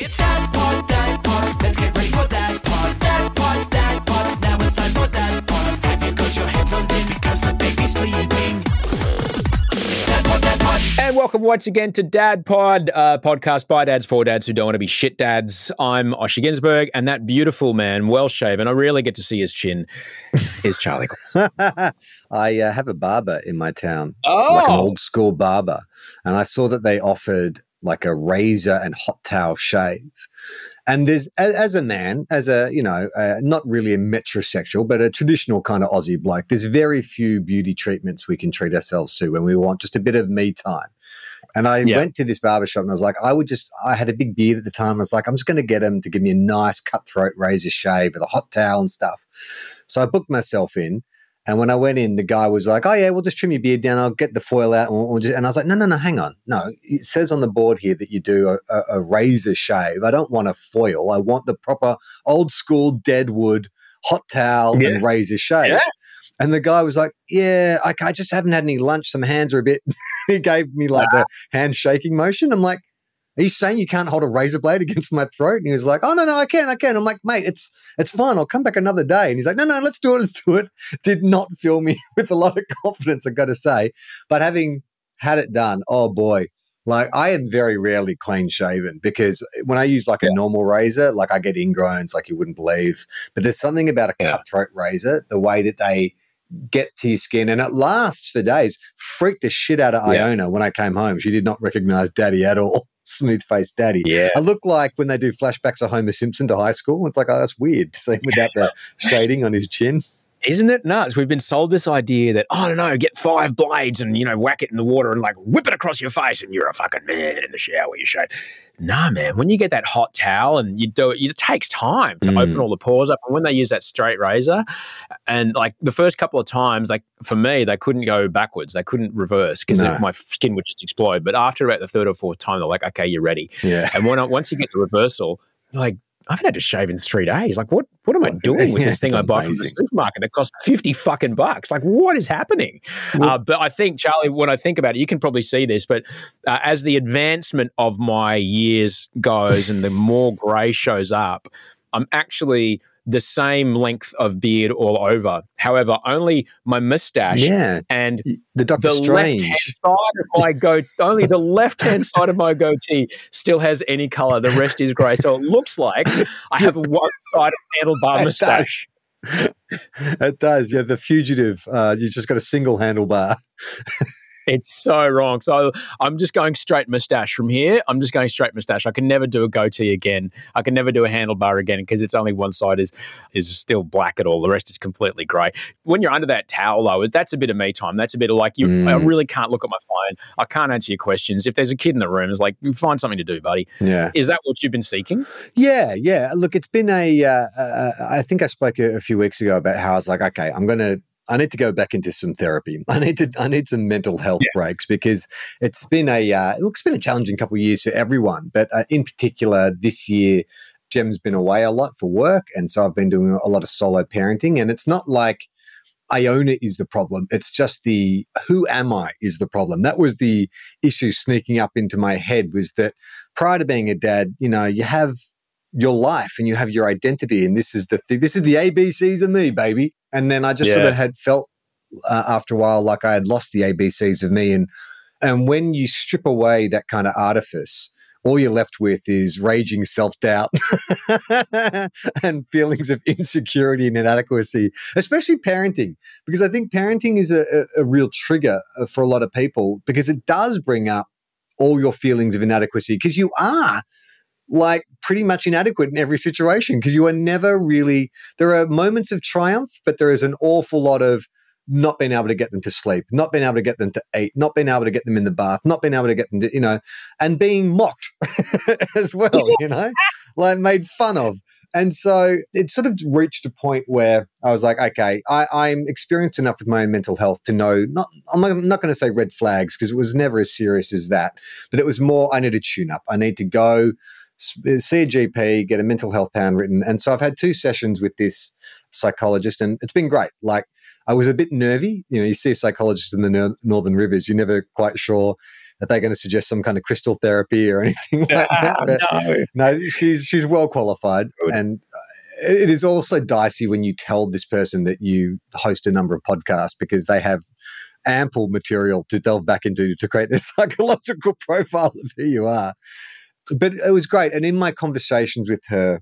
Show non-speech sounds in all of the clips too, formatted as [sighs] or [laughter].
It's Dad Pod, Dad Pod. Let's get ready for Dad Pod. Dad Pod, Dad Pod. Now it's time for Dad Pod. Have you got your headphones in because the baby's sleeping? It's Dad Pod, Dad Pod. And welcome once again to Dad Pod, uh, podcast by dads for dads who don't want to be shit dads. I'm Osher Günsberg, and that beautiful man, well shaven, I rarely get to see his chin, is Charlie. [laughs] I uh, have a barber in my town, Oh, like an old school barber, and I saw that they offered like a razor and hot towel shave. And there's, as, as a man, as a you know, uh, not really a metrosexual, but a traditional kind of Aussie bloke, there's very few beauty treatments we can treat ourselves to when we want just a bit of me time. And I Yeah. went to this barber shop and I was like, I would just, I had a big beard at the time. I was like, I'm just going to get him to give me a nice cutthroat razor shave with a hot towel and stuff. So I booked myself in. And when I went in, the guy was like, "Oh yeah, we'll just trim your beard down. I'll get the foil out." And, we'll just, and I was like, "No, no, no, hang on. No, it says on the board here that you do a, a, a razor shave. I don't want a foil. I want the proper old school dead wood hot towel Yeah. and razor shave." Yeah. And the guy was like, "Yeah, I, I just haven't had any lunch. Some hands are a bit." [laughs] he gave me like the hand shaking motion. I'm like. Are you saying you can't hold a razor blade against my throat? And he was like, "Oh no, no, I can, I can." I'm like, "Mate, it's it's fine. I'll come back another day." And he's like, "No, no, let's do it, let's do it." [laughs] Did not fill me [laughs] with a lot of confidence, I've got to say. But having had it done, oh boy, like I am very rarely clean shaven because when I use like a normal razor, like I get ingrowns like you wouldn't believe. But there's something about a Yeah. cutthroat razor, the way that they get to your skin and it lasts for days. Freaked the shit out of Yeah. Iona when I came home. She did not recognize daddy at all. Smooth faced daddy. yeah. I look like when they do flashbacks of Homer Simpson to high school. It's like, oh, that's weird to see him without the [laughs] shading on his chin. Isn't it nuts? We've been sold this idea that, don't know. get five blades and, you know, whack it in the water and like whip it across your face and you're a fucking man in the shower, you shave. Nah, man, when you get that hot towel and you do it, it takes time to Mm. open all the pores up. And when they use that straight razor, and like the first couple of times, like for me, they couldn't go backwards, they couldn't reverse because No. my skin would just explode. But after about the third or fourth time, they're like, okay, you're ready. Yeah. And when once you get the reversal, like, I haven't had to shave in three days. Like, what? What am I doing with Yeah, [laughs] this thing I buy from the supermarket that costs fifty fucking bucks? Like, what is happening? uh, but I think, Charlie, when I think about it, you can probably see this. But uh, as the advancement of my years goes, and the more grey shows up, I'm actually the same length of beard all over. However, only my mustache Yeah. and The Doctor the left-hand side of my [laughs] goat only the left hand side of my goatee still has any color the rest is gray so it looks like i have a one sided handlebar It mustache [laughs] it does. Yeah. The fugitive. Uh, you just got a single handlebar. [laughs] it's so wrong so i'm just going straight mustache from here i'm just going straight mustache i can never do a goatee again i can never do a handlebar again because it's only one side is is still black at all the rest is completely gray when you're under that towel though that's a bit of me time that's a bit of like you i Mm. really can't look at my phone i can't answer your questions if there's a kid in the room it's like find something to do buddy Yeah. Is that what you've been seeking? Yeah, yeah. Look, it's been a. Uh, uh, I think I spoke a, a few weeks ago about how I was like, okay, I'm going to. I need to go back into some therapy. [laughs] I need to. I need some mental health breaks because it's been a. Uh, it's been a challenging couple of years for everyone, but uh, in particular this year, Gem's been away a lot for work, and so I've been doing a lot of solo parenting, and it's not like. Iona is the problem. It's just the who am I is the problem. That was the issue sneaking up into my head was that prior to being a dad, you know, you have your life and you have your identity, and this is the thing. This is the ABCs of me, baby. And then I just sort of had felt uh, after a while like I had lost the ABCs of me, and and when you strip away that kind of artifice. All you're left with is raging self doubt [laughs] and feelings of insecurity and inadequacy, especially parenting, because I think parenting is a, a, a real trigger uh, for a lot of people because it does bring up all your feelings of inadequacy because you are like pretty much inadequate in every situation because you are never really there are moments of triumph but there is an awful lot of not being able to get them to sleep not being able to get them to eat not being able to get them in the bath not being able to get them to you know and being mocked [laughs] as well you know like made fun of and so it sort of reached a point where I was like, okay, I, I'm experienced enough with my own mental health to know not. I'm not, not going to say red flags because it was never as serious as that, but it was more. I need to tune up. I need to go see a GP, get a mental health plan written, and so I've had two sessions with this psychologist, and it's been great. Like I was a bit nervy. You know, you see a psychologist in the Nor- Northern Rivers, you're never quite sure are they're going to suggest some kind of crystal therapy or [laughs] anything [laughs] like that? But no. no, she's she's well qualified, Good. and uh, it is also dicey when you tell this person that you host a number of podcasts because they have ample material to delve back into to create their [laughs] psychological profile of who you are. But it was great, and in my conversations with her,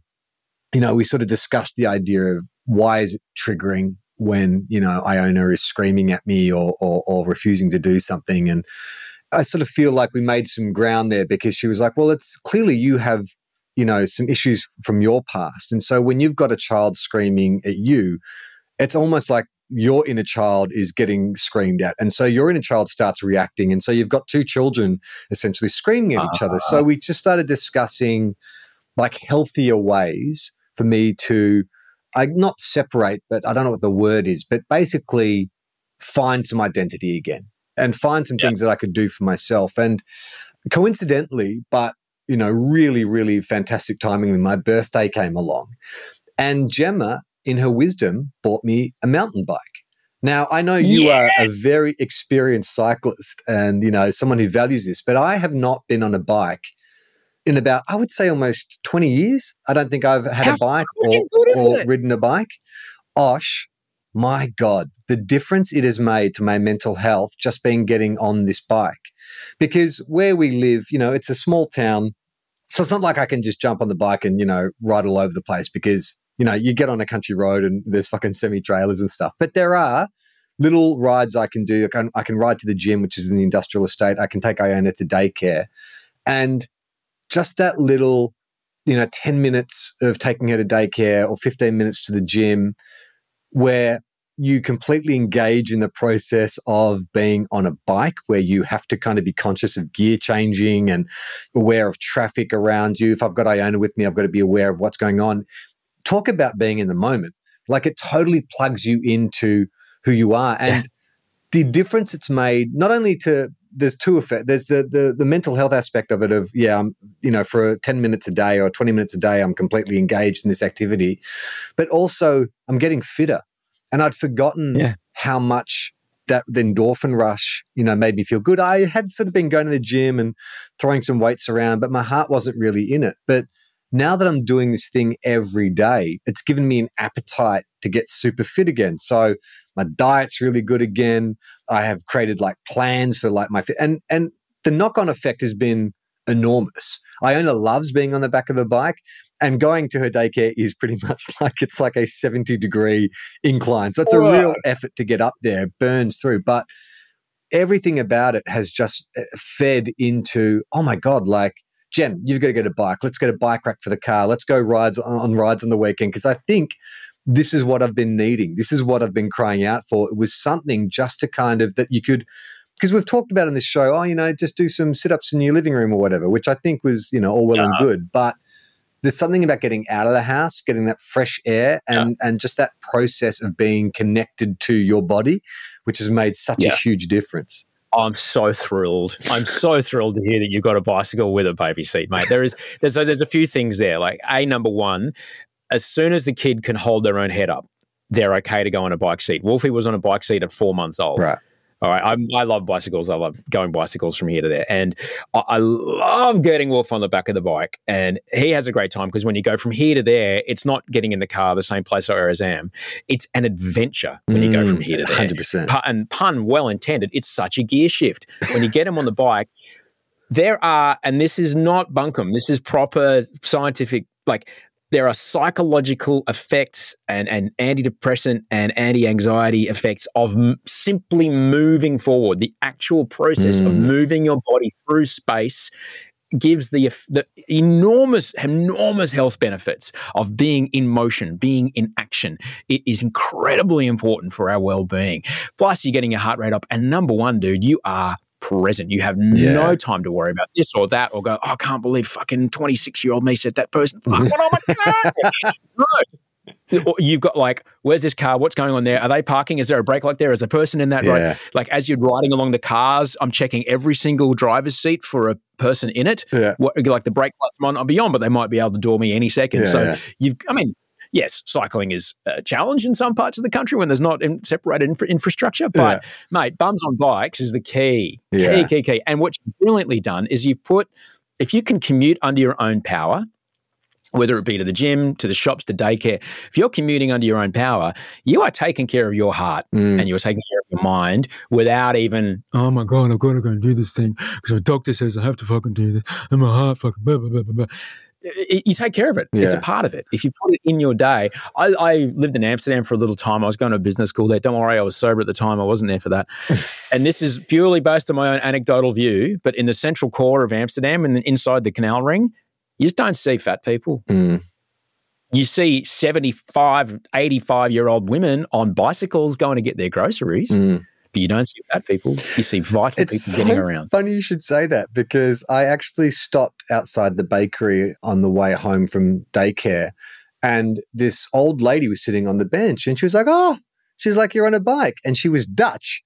you know, we sort of discussed the idea of why is it triggering when you know Iona is screaming at me or, or or refusing to do something, and I sort of feel like we made some ground there because she was like, well, it's clearly you have you know some issues from your past, and so when you've got a child screaming at you, it's almost like your inner child is getting screamed at, and so your inner child starts reacting, and so you've got two children essentially screaming at each other. So uh-huh. we just started discussing like healthier ways for me to I not separate, but I don't know what the word is, but basically find some identity again and find some Yeah. things that I could do for myself. And coincidentally, but you know, really, really fantastic timing. when My birthday came along, and Gemma, in her wisdom, bought me a mountain bike. Now I know you are a very experienced cyclist, and you know someone who values this, but I have not been on a bike in about, I would say, almost twenty years. I don't think I've had How a bike or, fucking good is or ridden a bike. Osh, my God, the difference it has made to my mental health just being getting on this bike. Because where we live, you know, it's a small town. So it's not like I can just jump on the bike and, you know, ride all over the place because, you know, you get on a country road and there's fucking semi trailers and stuff. But there are little rides I can do. I can, I can ride to the gym, which is in the industrial estate. I can take Iona to daycare. And just that little, you know, 10 minutes of taking her to daycare or 15 minutes to the gym where you completely engage in the process of being on a bike where you have to kind of be conscious of gear changing and aware of traffic around you. If I've got Iona with me, I've got to be aware of what's going on. Talk about being in the moment. Like it totally plugs you into who you are. And the difference it's made, not only to there's two effects. There's the, the the mental health aspect of it. Of yeah, I'm you know for ten minutes a day or twenty minutes a day, I'm completely engaged in this activity, but also I'm getting fitter. And I'd forgotten Yeah. how much that the endorphin rush, you know, made me feel good. I had sort of been going to the gym and throwing some weights around, but my heart wasn't really in it. But now that I'm doing this thing every day, it's given me an appetite to get super fit again. So my diet's really good again. I have created like plans for like my fit and and the knock-on effect has been enormous. Iona loves being on the back of the bike and going to her daycare is pretty [laughs] much like it's like a 70 degree incline. So it's a real effort to get up there, burns through. But everything about it has just uh, fed into, oh my God, like, Jen, you've got to get a bike. Let's get a bike rack for the car. Let's go rides on, rides on the weekend. Because I think this is what I've been needing. This is what I've been crying out for. It was something just to kind of that you could because we've talked about in this show, oh, you know, just do some sit ups in your living room or whatever, which I think was, you know, all well and good. But there's something about getting out of the house, getting that fresh air, and and just that process of being connected to your body, which has made such a huge difference. I'm so thrilled. I'm so thrilled to hear that you've got a bicycle with a baby seat, mate. There is there's there's a few things there. Like a number one, as soon as the kid can hold their own head up, they're okay to go on a bike seat. Wolfie was on a bike seat at four months old. Right. All right. I'm, I love bicycles. I love going bicycles from here to there. And I, I love getting Wolf on the back of the bike. And he has a great time because when you go from here to there, it's not getting in the car the same place I always am. It's an adventure when you go from here to there. Mm, Hundred percent. And pun well intended, it's such a gear shift. When you get him on the bike, there are, and this is not bunkum, this is proper scientific, like there are psychological effects and, and antidepressant and anti-anxiety effects of m- simply moving forward. The actual process of Mm. moving your body through space gives the, the enormous, enormous health benefits of being in motion, being in action. It is incredibly important for our well-being. Plus, you're getting your heart rate up. And number one, dude, you are present. You have Yeah. no time to worry about this or that or go, oh, I can't believe fucking 26 year old me said that person. Fuck, what am I [laughs] no. You've got like, where's this car? What's going on there? Are they parking? Is there a brake light there? Is a person in that road? Yeah. Like as you're riding along the cars, I'm checking every single driver's seat for a person in it. Yeah. What, like the brake lights might not be on, but they might be able to door me any second. Yeah, so you've, I mean, yes, cycling is a challenge in some parts of the country when there's not in separated infra- infrastructure. But mate, bums on bikes is the key, Yeah. key, key, key. And what you've brilliantly done is you've put if you can commute under your own power. Whether it be to the gym, to the shops, to daycare, if you're commuting under your own power, you are taking care of your heart Mm. and you're taking care of your mind without even, oh my God, I've got to go and do this thing because the doctor says I have to fucking do this and my heart fucking blah, blah, blah, blah, You take care of it. It's a part of it. If you put it in your day, I, I lived in Amsterdam for a little time. I was going to a business school there. Don't worry, I was sober at the time. I wasn't there for that. [laughs] and this is purely based on my own anecdotal view. But in the central core of Amsterdam and inside the canal ring, you just don't see fat people Mm. you see 75, 85 year old women on bicycles going to get their groceries, Mm. But you don't see fat people. You see vital It's people so getting around. funny you should say that because I actually stopped outside the bakery on the way home from daycare, and this old lady was sitting on the bench, and she was like, "Oh," she's like, "You're on a bike," and she was Dutch.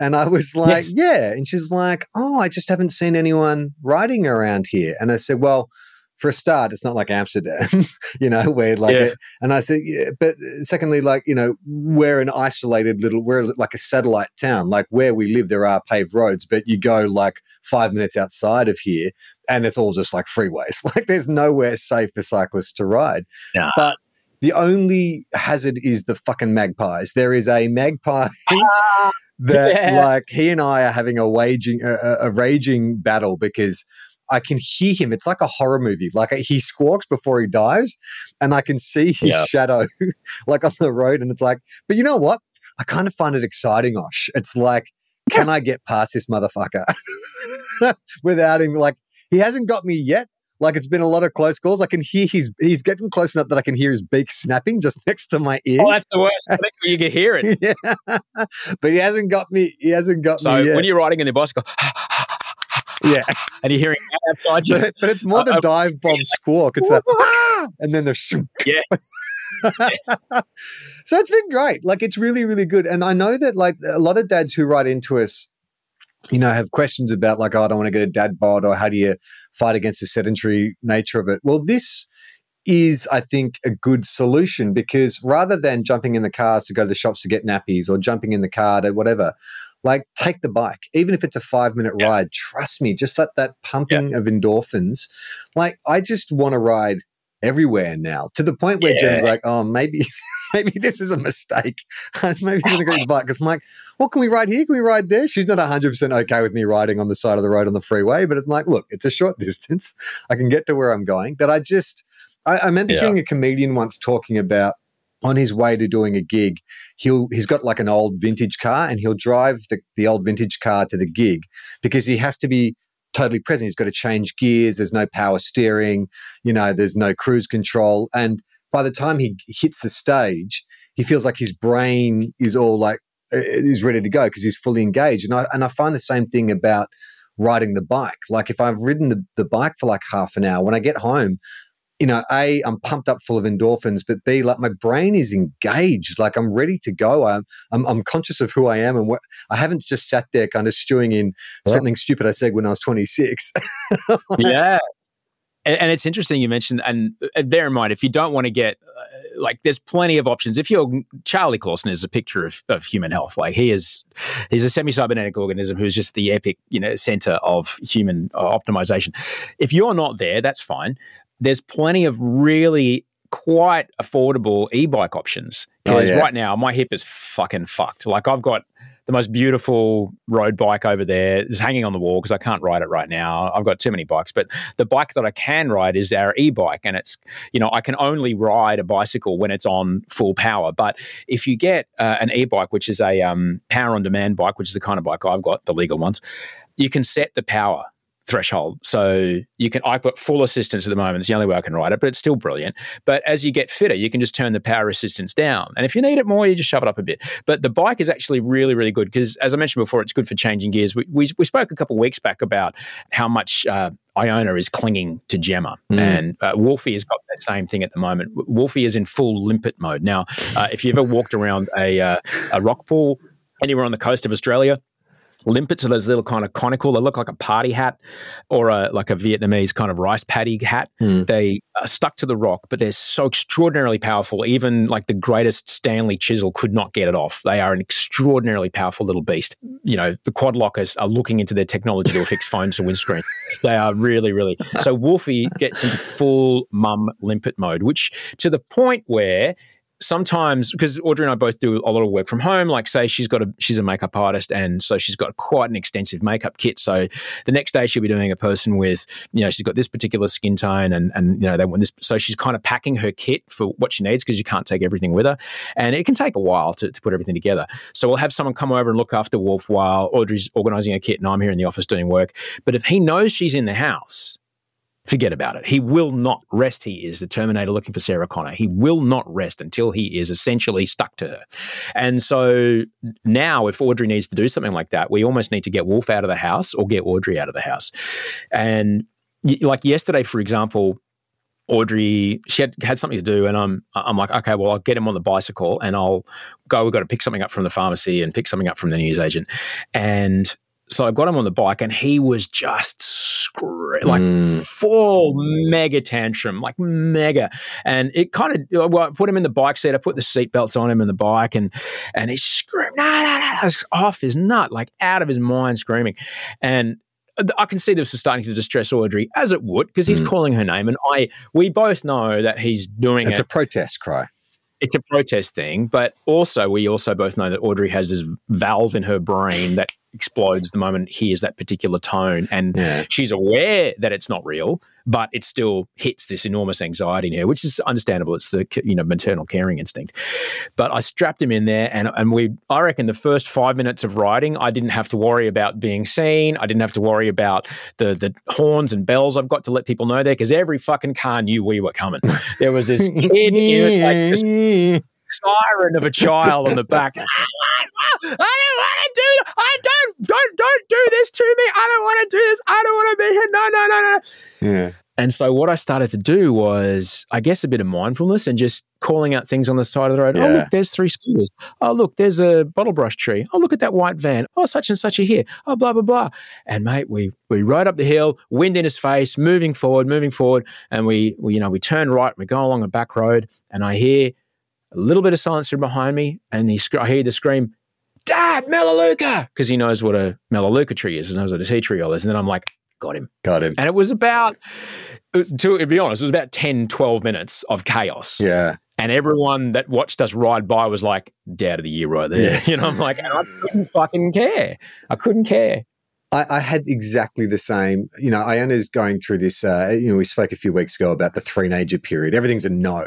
And I was [laughs] like, yeah. And she's like, oh, I just haven't seen anyone riding around here. And I said, well, for a start, it's not like Amsterdam, [laughs] you know, where like, Yeah. it- and I said, yeah, but uh, secondly, like, you know, we're an isolated little, we're like a satellite town. Like where we live, there are paved roads, but you go like five minutes outside of here and it's all just like freeways. [laughs] Like there's nowhere safe for cyclists to ride. Nah. But the only hazard is the fucking magpies. There is a magpie [laughs] ah, that Yeah. like he and I are having a waging a- a raging battle because I can hear him. It's like a horror movie. Like uh, he squawks before he dies, and I can see his Yeah. shadow [laughs] like on the road. And it's like, but you know what? I kind of find it exciting, Osh. It's like, can I get past this motherfucker [laughs] without him? Like he hasn't got me yet. Like it's been a lot of close calls. I can hear his he's getting close enough that I can hear his beak snapping just [laughs] next to my ear. Oh, that's the worst. I think you can hear it. yeah. but he hasn't got me. He hasn't got So me yet. when you're riding in the bicycle yeah, and you're hearing outside you, but, but it's more the Uh, dive bomb [laughs] squawk. It's that, "Ah!" [laughs] and then the shoom. Yeah. [laughs] so it's been great. Like it's really, really good. And I know that like a lot of dads who write into us, you know, have questions about like, oh, I don't want to get a dad bod, or how do you fight against the sedentary nature of it? Well, this is, I think, a good solution because rather than jumping in the cars to go to the shops to get nappies or jumping in the car to whatever, like take the bike, even if it's a five minute Yeah. ride. Trust me, just that that pumping of endorphins. Like I just want to ride everywhere now to the point where Gem's Yeah. like, oh, maybe. [laughs] Maybe this is a mistake. [laughs] maybe I'm going to go to the bike because I'm like, well, can we ride here? Can we ride there? She's not 100% okay with me riding on the side of the road on the freeway, but it's like, look, it's a short [laughs] distance. I can get to where I'm going. But I just, I, I remember Yeah. hearing a comedian once talking about on his way to doing a gig, he'll he's got like an old vintage car and he'll drive the, the old vintage car to the gig because he has to be totally present. He's got to change gears. There's no power steering. You know, there's no cruise control. And by the time he hits the stage, he feels like his brain is all like uh, is ready to go because he's fully engaged. And I and I find the same thing about riding the bike. Like if I've ridden the, the bike for like half an hour, when I get home, you know, A, I'm pumped up full of endorphins, but B, like my brain is engaged. Like I'm ready to go. I'm I'm, I'm conscious of who I am and what I haven't just sat there kind of stewing in Yeah. something stupid I said when I was 26. [laughs] yeah. And, and it's interesting you mentioned, and uh, bear in mind, if you don't want to get, uh, like, there's plenty of options. If you're, Charlie Clausen is a picture of, of human health. Like, he is, he's a semi cybernetic organism who's just the epic, you know, center of human uh, optimization. If you're not there, that's fine. There's plenty of really quite affordable e bike options. Oh, Because yeah. right now, my hip is fucking fucked. Like, I've got, the most beautiful road bike over there is hanging on the wall because I can't ride it right now. I've got too many bikes, but the bike that I can ride is our e-bike, and it's you know I can only ride a bicycle when it's on full power. But if you get uh, an e-bike, which is a um, power on demand bike, which is the kind of bike I've got, the legal ones, you can set the power threshold. So you can I've got full assistance at the moment. It's the only way I can ride it, but it's still brilliant. But as you get fitter, you can just turn the power assistance down. And if you need it more, you just shove it up a bit. But the bike is actually really, really good because, as I mentioned before, it's good for changing gears. We, we, we spoke a couple of weeks back about how much uh, Iona is clinging to Gemma, Mm. and uh, Wolfie has got the same thing at the moment. Wolfie is in full limpet mode now. Uh, if you ever walked around a uh, a rock pool anywhere on the coast of Australia. Limpets are those little kind of conical. They look like a party hat or a like a Vietnamese kind of rice paddy hat. Hmm. They are stuck to the rock, but they're so extraordinarily powerful. Even like the greatest Stanley chisel could not get it off. They are an extraordinarily powerful little beast. You know, the quad lockers are looking into their technology to affix phones to windscreen. They are really, really. So Wolfie gets into full mum limpet mode, which to the point where sometimes because Audrey and I both do a lot of work from home. Like, say she's got a she's a makeup artist, and so she's got quite an extensive makeup kit. So the next day she'll be doing a person with you know she's got this particular skin tone, and and you know they want this. So she's kind of packing her kit for what she needs because you can't take everything with her, and it can take a while to, to put everything together. So we'll have someone come over and look after Wolf while Audrey's organising a kit, and I'm here in the office doing work. But if he knows she's in the house forget about it. He will not rest. He is the Terminator looking for Sarah Connor. He will not rest until he is essentially stuck to her. And so now, if Audrey needs to do something like that, we almost need to get Wolf out of the house or get Audrey out of the house. And like yesterday, for example, Audrey, she had, had something to do, and I'm I'm like, okay, well, I'll get him on the bicycle, and I'll go. We've got to pick something up from the pharmacy and pick something up from the newsagent, and so I got him on the bike, and he was just scre- like Mm. full mega tantrum, like mega. And it kind of, well, I put him in the bike seat. I put the seatbelts on him in the bike, and and he screamed, no, no, no, off his nut, like out of his mind, screaming. And I can see this is starting to distress Audrey, as it would, because he's Mm. calling her name, and I, we both know that he's doing It's it a protest cry. it's a protest thing, but also we also both know that Audrey has this valve in her brain that explodes the moment hears that particular tone, and Yeah. she's aware that it's not real, but it still hits this enormous anxiety in her, which is understandable. It's the you know maternal caring instinct. But I strapped him in there, and and we I reckon the first five minutes of riding, I didn't have to worry about being seen. I didn't have to worry about the the horns and bells I've got to let people know there because every fucking car knew we were coming. There was this [laughs] kid in like this [laughs] siren of a child on the back. [laughs] I don't want to do. I don't don't don't do this to me. I don't want to do this. I don't want to be here. No no no no. yeah. And so what I started to do was, I guess, a bit of mindfulness and just calling out things on the side of the road. Oh, look, there's three scooters. Oh, look, there's a bottle brush tree. Oh, look at that white van. Oh, such and such are here. Oh, blah blah blah. And mate, we we rode up the hill, wind in his face, moving forward, moving forward, and we, we you know we turn right, we go along a back road, and I hear a little bit of silence from behind me, and he I hear the scream, "Dad, Melaleuca!" because he knows what a Melaleuca tree is, and knows what a tea tree is. And then I'm like, got him. Got him. And it was about, it was, to be honest, it was about 10, 12 minutes of chaos. Yeah. And everyone that watched us ride by was like, dad of the year right there. Yeah. [laughs] You know, I'm like, I couldn't fucking care. I couldn't care. I, I had exactly the same. You know, Iona's going through this. Uh, you know, we spoke a few weeks ago about the three-nager period. Everything's a no,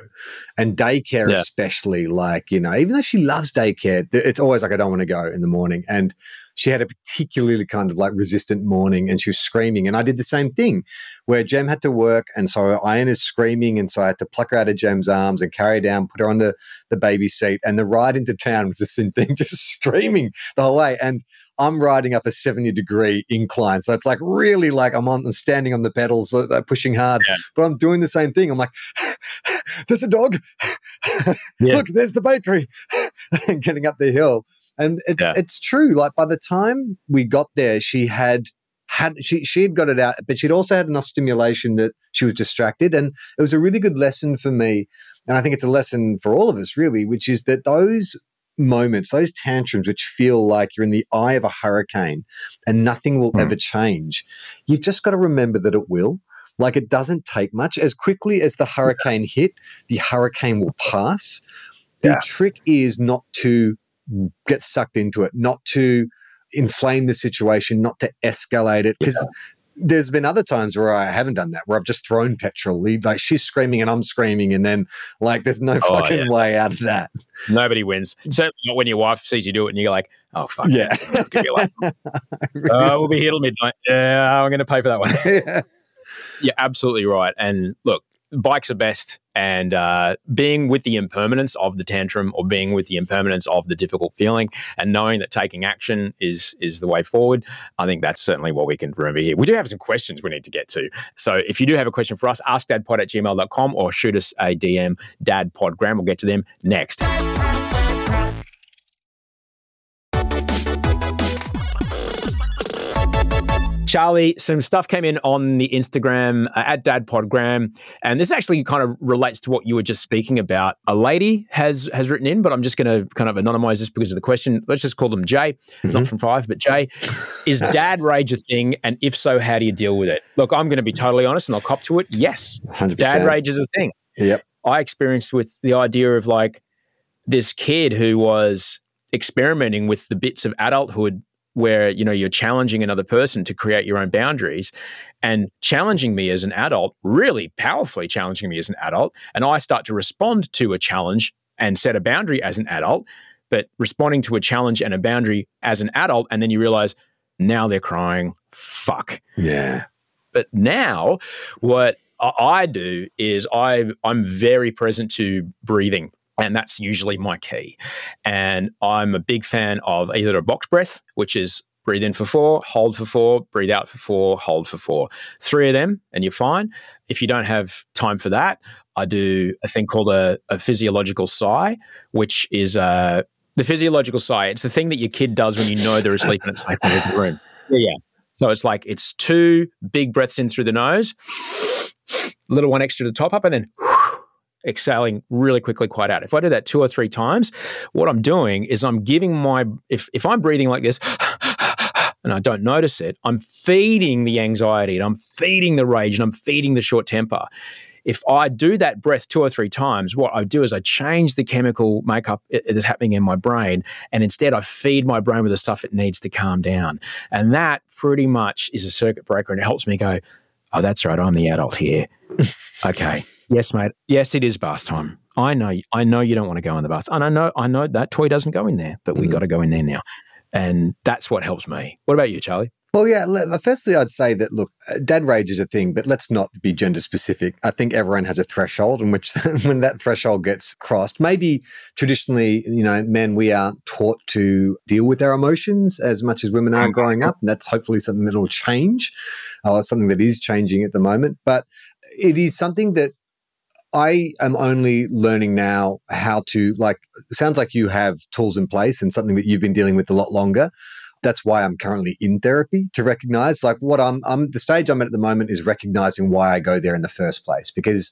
and daycare, Yeah. especially. Like you know, even though she loves daycare, it's always like I don't want to go in the morning. And she had a particularly kind of like resistant morning, and she was screaming. And I did the same thing, where Gem had to work, and so Iona's screaming, and so I had to pluck her out of Gem's arms and carry her down, put her on the the baby seat, and the ride into town was the same thing, [laughs] just screaming the whole way. And I'm riding up a 70 degree incline. So it's like really like I'm on standing on the pedals, uh, uh, pushing hard, Yeah. but I'm doing the same thing. I'm like, [laughs] there's a dog. [laughs] Yeah. Look, there's the bakery. and [laughs] getting up the hill. And it's, Yeah. it's true. Like by the time we got there, she had had she she had got it out, but she'd also had enough stimulation that she was distracted. And it was a really good lesson for me. And I think it's a lesson for all of us, really, which is that those moments, those tantrums, which feel like you're in the eye of a hurricane and nothing will Hmm. ever change, you've just got to remember that it will. Like it doesn't take much. As quickly as the hurricane hit, the hurricane will pass. The Yeah. trick is not to get sucked into it, not to inflame the situation, not to escalate it. Because there's been other times where I haven't done that, where I've just thrown petrol. Like she's screaming and I'm screaming, and then like there's no Oh, fucking way out of that. Nobody wins. Certainly not when your wife sees you do it and you're like, oh, fuck. Yeah. It's gonna be like, [laughs] oh, uh, we'll be here till midnight. Yeah, I'm going to pay for that one. [laughs] yeah. You're absolutely right. And look, bikes are best. And uh, being with the impermanence of the tantrum or being with the impermanence of the difficult feeling and knowing that taking action is is the way forward, I think that's certainly what we can remember here. We do have some questions we need to get to. So if you do have a question for us, askdadpod at gmail.com or shoot us a DM, dadpodgram. We'll get to them next. Charlie, some stuff came in on the Instagram uh, at DadPodgram, and this actually kind of relates to what you were just speaking about. A lady has has written in, but I'm just going to kind of anonymize this because of the question. Let's just call them Jay, Mm-hmm. not from five, but Jay. Is dad rage a thing, and if so, how do you deal with it? Look, I'm going to be totally honest, and I'll cop to it. Yes, 100%. dad rage is a thing. Yep. I experienced with the idea of like this kid who was experimenting with the bits of adulthood where you know you're challenging another person to create your own boundaries and challenging me as an adult really powerfully challenging me as an adult and I start to respond to a challenge and set a boundary as an adult but responding to a challenge and a boundary as an adult and then you realize now they're crying fuck Yeah. but now, what I do is I I'm very present to breathing. And that's usually my key. And I'm a big fan of either a box breath, which is breathe in for four, hold for four, breathe out for four, hold for four. Three of them, and you're fine. If you don't have time for that, I do a thing called a, a physiological sigh, which is uh, the physiological sigh. It's the thing that your kid does when you know they're asleep and it's safe in the room. Yeah. So it's like it's two big breaths in through the nose, little one extra to top up, and then exhaling really quickly, quite out. If I do that two or three times, what I'm doing is I'm giving my if if I'm breathing like this. [sighs] And I don't notice it. I'm feeding the anxiety and I'm feeding the rage and I'm feeding the short temper. If I do that breath two or three times, what I do is I change the chemical makeup that is happening in my brain. And instead, I feed my brain with the stuff it needs to calm down. And that pretty much is a circuit breaker and it helps me go, oh, that's right. I'm the adult here. [laughs] okay. Yes, mate. Yes, it is bath time. I know. I know you don't want to go in the bath, and I know. I know that toy doesn't go in there, but we Mhm. got to go in there now, and that's what helps me. What about you, Charlie? Well, yeah. Firstly, I'd say that look, uh, dad rage is a thing, but let's not be gender specific. I think everyone has a threshold in which, [laughs] when that threshold gets crossed, maybe traditionally, you know, men we aren't taught to deal with our emotions as much as women are growing up, and that's hopefully something that will change, or something that is changing at the moment. But it is something that I am only learning now how to like. Sounds like you have tools in place and something that you've been dealing with a lot longer that's why I'm currently in therapy to recognize like what I'm I'm the stage I'm at at the moment is recognizing why I go there in the first place because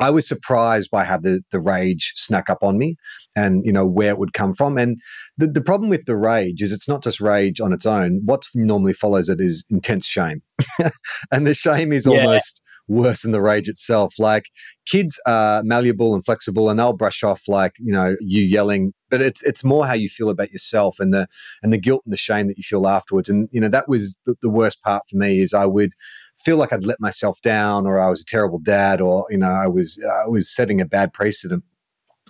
I was surprised by how the the rage snuck up on me and you know where it would come from and the the problem with the rage is it's not just rage on its own what normally follows it is intense shame [laughs] and the shame is Yeah. almost worse than the rage itself like kids are malleable and flexible and they'll brush off like you know you yelling but it's it's more how you feel about yourself and the and the guilt and the shame that you feel afterwards. And you know that was the, the worst part for me is I would feel like I'd let myself down, or I was a terrible dad, or you know I was I was setting a bad precedent.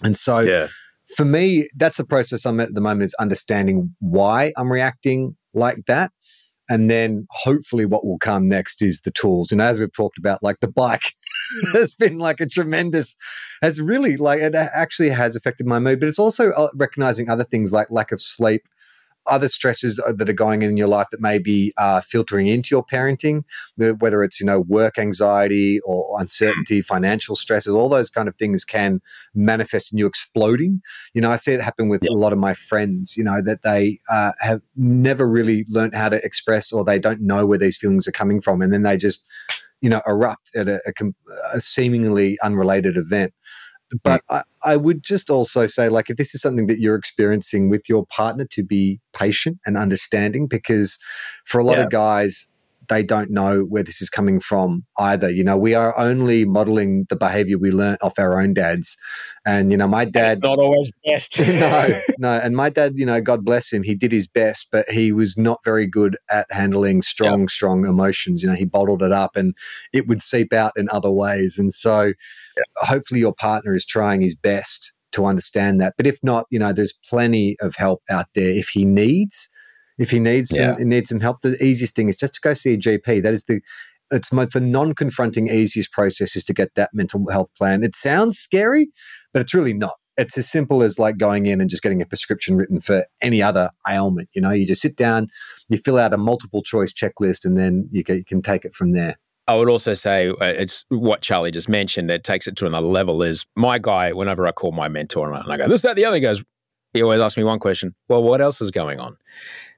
And so Yeah. for me, that's the process I'm at at the moment is understanding why I'm reacting like that. And then hopefully what will come next is the tools. And as we've talked about, like the bike has been like a tremendous, has really like, it actually has affected my mood, but it's also uh, recognizing other things like lack of sleep, other stresses uh, that are going in your life that may be uh, filtering into your parenting, whether it's, you know, work anxiety or uncertainty, financial stresses, all those kind of things can manifest in you exploding. You know, I see it happen with a lot of my friends, you know, that they uh, have never really learned how to express or they don't know where these feelings are coming from. And then they just, you know, erupt at a, a, a seemingly unrelated event. But I, I would just also say, like, if this is something that you're experiencing with your partner, to be patient and understanding, because for a lot Yeah. of guys, they don't know where this is coming from either. You know, we are only modeling the behavior we learnt off our own dads. And, you know, my dad. It's not always best. [laughs] no, [laughs] no. And my dad, you know, God bless him, he did his best, but he was not very good at handling strong, strong emotions. You know, he bottled it up and it would seep out in other ways. And so hopefully your partner is trying his best to understand that. But if not, you know, there's plenty of help out there if he needs. If he needs Yeah. some, needs some help, the easiest thing is just to go see a GP. That is the it's most the non-confronting easiest process is to get that mental health plan. It sounds scary, but it's really not. It's as simple as like going in and just getting a prescription written for any other ailment. You know, you just sit down, you fill out a multiple choice checklist, and then you can, you can take it from there. I would also say uh, it's what Charlie just mentioned that takes it to another level. Is my guy, whenever I call my mentor and I go, this, that, the other, he goes, he always asks me one question. Well, what else is going on?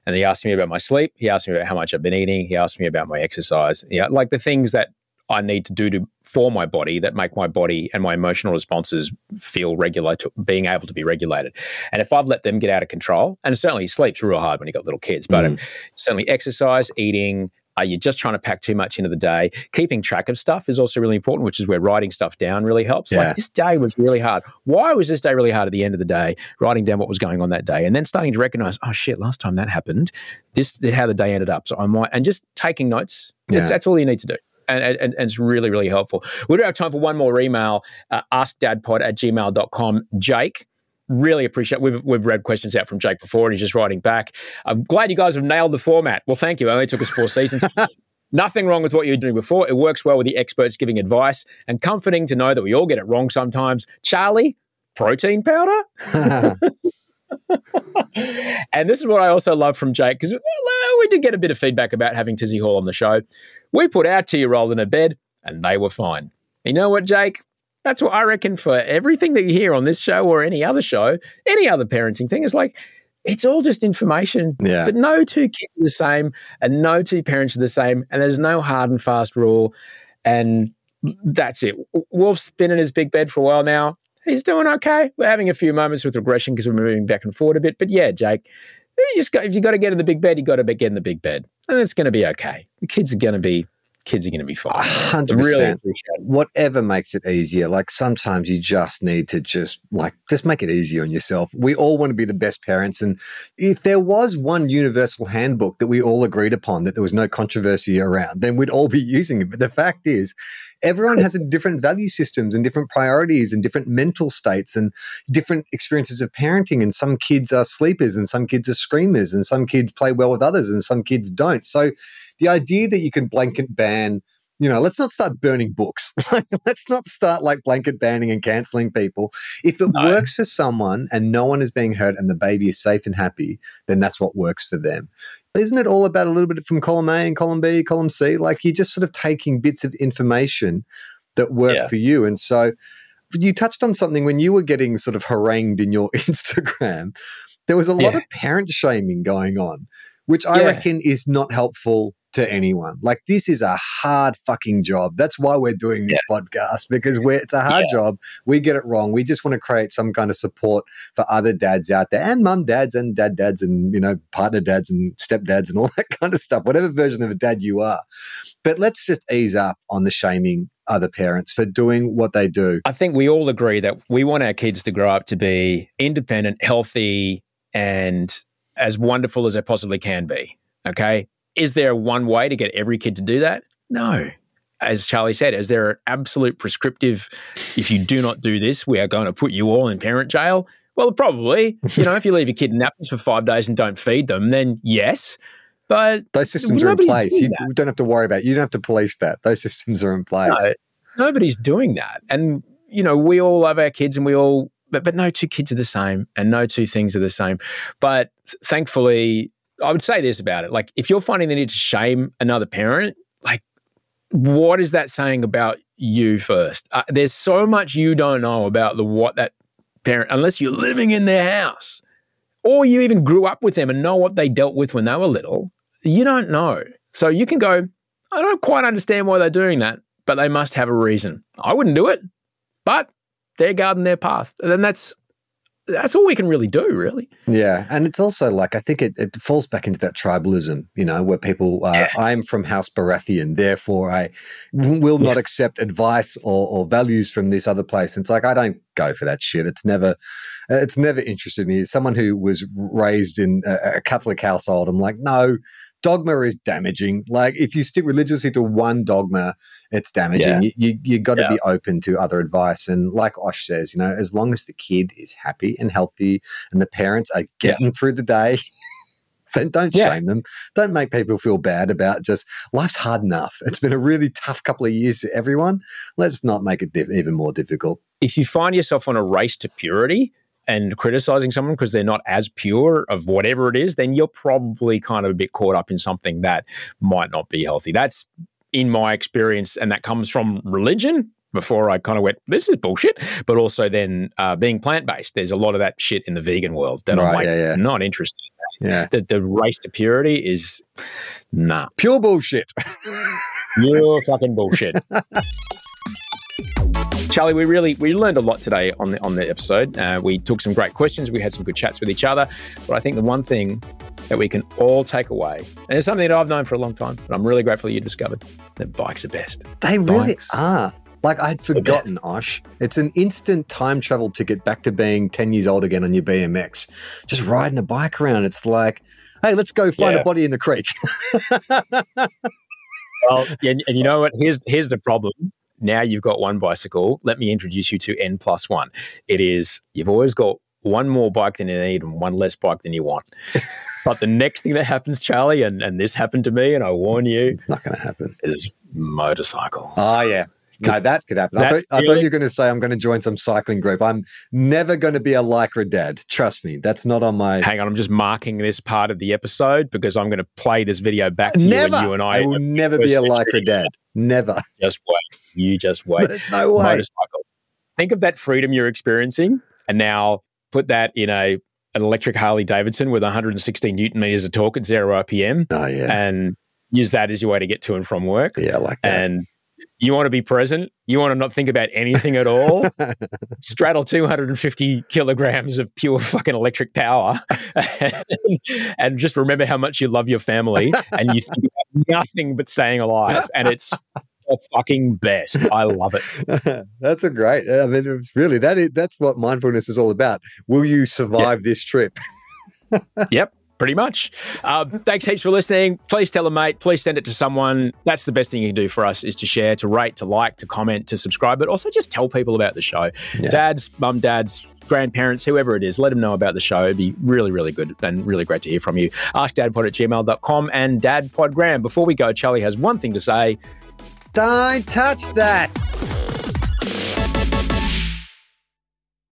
And he asked me about my sleep. He asked me about how much I've been eating. He asked me about my exercise. Yeah, like the things that I need to do to for my body that make my body and my emotional responses feel regular to being able to be regulated. And if I've let them get out of control, and certainly sleep's real hard when you got little kids, but um, certainly exercise, eating, are you just trying to pack too much into the day? Keeping track of stuff is also really important, which is where writing stuff down really helps. Yeah. Like this day was really hard. Why was this day really hard at the end of the day? Writing down what was going on that day and then starting to recognize, oh shit, last time that happened, this is how the day ended up. So I might, and just taking notes. Yeah. That's, all you need to do. And, and, and it's really, really helpful. We do have time for one more email, uh, askdadpod at gmail.com. Jake, really appreciate we've we've read questions out from Jake before and he's just writing back. I'm glad you guys have nailed the format. Well, thank you. It only took us four seasons. [laughs] Nothing wrong with what you were doing before. It works well with the experts giving advice and comforting to know that we all get it wrong sometimes. Charlie, protein powder? [laughs] and this is what I also love from Jake because we did get a bit of feedback about having Tizzie Hall on the show. We put our two year old in a bed and they were fine. You know what, Jake? That's what I reckon for everything that you hear on this show or any other show, any other parenting thing. It's like, it's all just information. Yeah. But no two kids are the same and no two parents are the same. And there's no hard and fast rule. And that's it. Wolf's been in his big bed for a while now. He's doing okay. We're having a few moments with regression because we're moving back and forward a bit. But yeah, Jake, you just got, if you've got to get in the big bed, you got to get in the big bed. And it's going to be okay. The kids are going to be kids are going to be fine. hundred percent. Whatever makes it easier. Like sometimes you just need to just like just make it easier on yourself. We all want to be the best parents, and if there was one universal handbook that we all agreed upon that there was no controversy around, then we'd all be [laughs] using it. But the fact is, everyone has a different value systems and different priorities and different mental states and different experiences of parenting. And some kids are sleepers, and some kids are screamers, and some kids play well with others, and some kids don't. So the idea that you can blanket ban you know let's not start burning books [laughs] let's not start like blanket banning and canceling people if it No. works for someone and no one is being hurt and the baby is safe and happy then that's what works for them isn't it all about a little bit from column a and column b column c like you're just sort of taking bits of information that work Yeah. for you and so you touched on something when you were getting sort of harangued in your [laughs] instagram there was a lot Yeah. of parent shaming going on which i Yeah. reckon is not helpful to anyone. Like this is a hard fucking job. That's why we're doing this podcast because we're, it's a hard job. We get it wrong. We just want to create some kind of support for other dads out there and mum dads and dad dads and you know partner dads and stepdads and all [laughs] that kind of stuff. Whatever version of a dad you are. But let's just ease up on the shaming other parents for doing what they do. I think we all agree that we want our kids to grow up to be independent, healthy, and as wonderful as they possibly can be. Okay. Is there one way to get every kid to do that? No. As Charlie said, is there an absolute prescriptive, if you do not do this, we are going to put you all in parent jail? Well, probably. [laughs] You know, if you leave your kid in nappies for five days and don't feed them, then yes. But Those systems are in place. You don't have to worry about it. You don't have to police that. Those systems are in place. No, nobody's doing that. And, you know, we all love our kids and we all, but, but no two kids are the same and no two things are the same. But th- thankfully, I would say this about it. Like, if you're finding the need to shame another parent, like, what is that saying about you first? Uh, there's so much you don't know about the what that parent, unless you're living in their house or you even grew up with them and know what they dealt with when they were little. You don't know. So you can go, I don't quite understand why they're doing that, but they must have a reason. I wouldn't do it, but they're guarding their path. And then that's that's all we can really do, really. Yeah, and it's also like I think it, it falls back into that tribalism, you know, where people uh, I'm from House Baratheon, therefore I will not Yeah. accept advice or, or values from this other place. And it's like I don't go for that shit. It's never, uh, it's never interested me. As someone who was raised in a, a Catholic household, I'm like, no, dogma is damaging. Like if you stick religiously to one dogma, it's damaging. Yeah. You you, you got to Yeah. be open to other advice. And like Osh says, you know, as long as the kid is happy and healthy and the parents are getting through the day. [laughs] Then don't Yeah. shame them. Don't make people feel bad about just life's hard enough. It's been a really tough couple of years for everyone. Let's not make it diff- even more difficult. If you find yourself on a race to purity and criticizing someone because they're not as pure of whatever it is, then you're probably kind of a bit caught up in something that might not be healthy. That's in my experience, and that comes from religion. Before I kind of went, this is bullshit. But also then uh, being plant based, there's a lot of that shit in the vegan world that I'm like yeah, yeah. not interested. In Yeah. The, the race to purity is nah. Pure bullshit. You're fucking bullshit. [laughs] Charlie, we really we learned a lot today on the on the episode. Uh, we took some great questions. We had some good chats with each other. But I think the one thing that we can all take away, and it's something that I've known for a long time, but I'm really grateful you discovered that bikes are best. They really Bikes. are. Like I'd forgotten, Osh. It's an instant time travel ticket back to being 10 years old again on your BMX. Just riding a bike around. It's like, hey, let's go find Yeah. a body in the creek. [laughs] Well, and, and you know what? Here's here's the problem. Now you've got one bicycle. Let me introduce you to N plus one. It is you've always got one more bike than you need and one less bike than you want. [laughs] but the next thing that happens, Charlie, and, and this happened to me, and I warn you, it's not going to happen. is motorcycle. Oh, ah, yeah. No, that could happen. I thought, I thought you were going to say I'm going to join some cycling group. I'm never going to be a lycra dad. Trust me, that's not on my. Hang on, I'm just marking this part of the episode because I'm going to play this video back to Never. you and you and I. will never be a lycra dad. Never. Just wait. You just [laughs] wait. There's no way. motorcycles. Think of that freedom you're experiencing, and now put that in a an electric Harley Davidson with 116 newton meters of torque at zero RPM, Oh, yeah. and use that as your way to get to and from work. Yeah, I like that. And you want to be present. You want to not think about anything at all. [laughs] Straddle 250 kilograms of pure fucking electric power, [laughs] and just remember how much you love your family, and you think about nothing but staying alive. And it's the fucking best. I love it. [laughs] that's a great. I mean, it's really that. Is, that's what mindfulness is all about. Will you survive this trip? [laughs] Yep, pretty much. Uh, thanks heaps for listening. Please tell a mate. Please send it to someone. That's the best thing you can do for us is to share, to rate, to like, to comment, to subscribe, but also just tell people about the show. Yeah. Dads, mum, dads, grandparents, whoever it is, let them know about the show. It'd be really, really good and really great to hear from you. AskDadPod at gmail.com and DadPodgram. Before we go, Charlie has one thing to say. Don't touch that.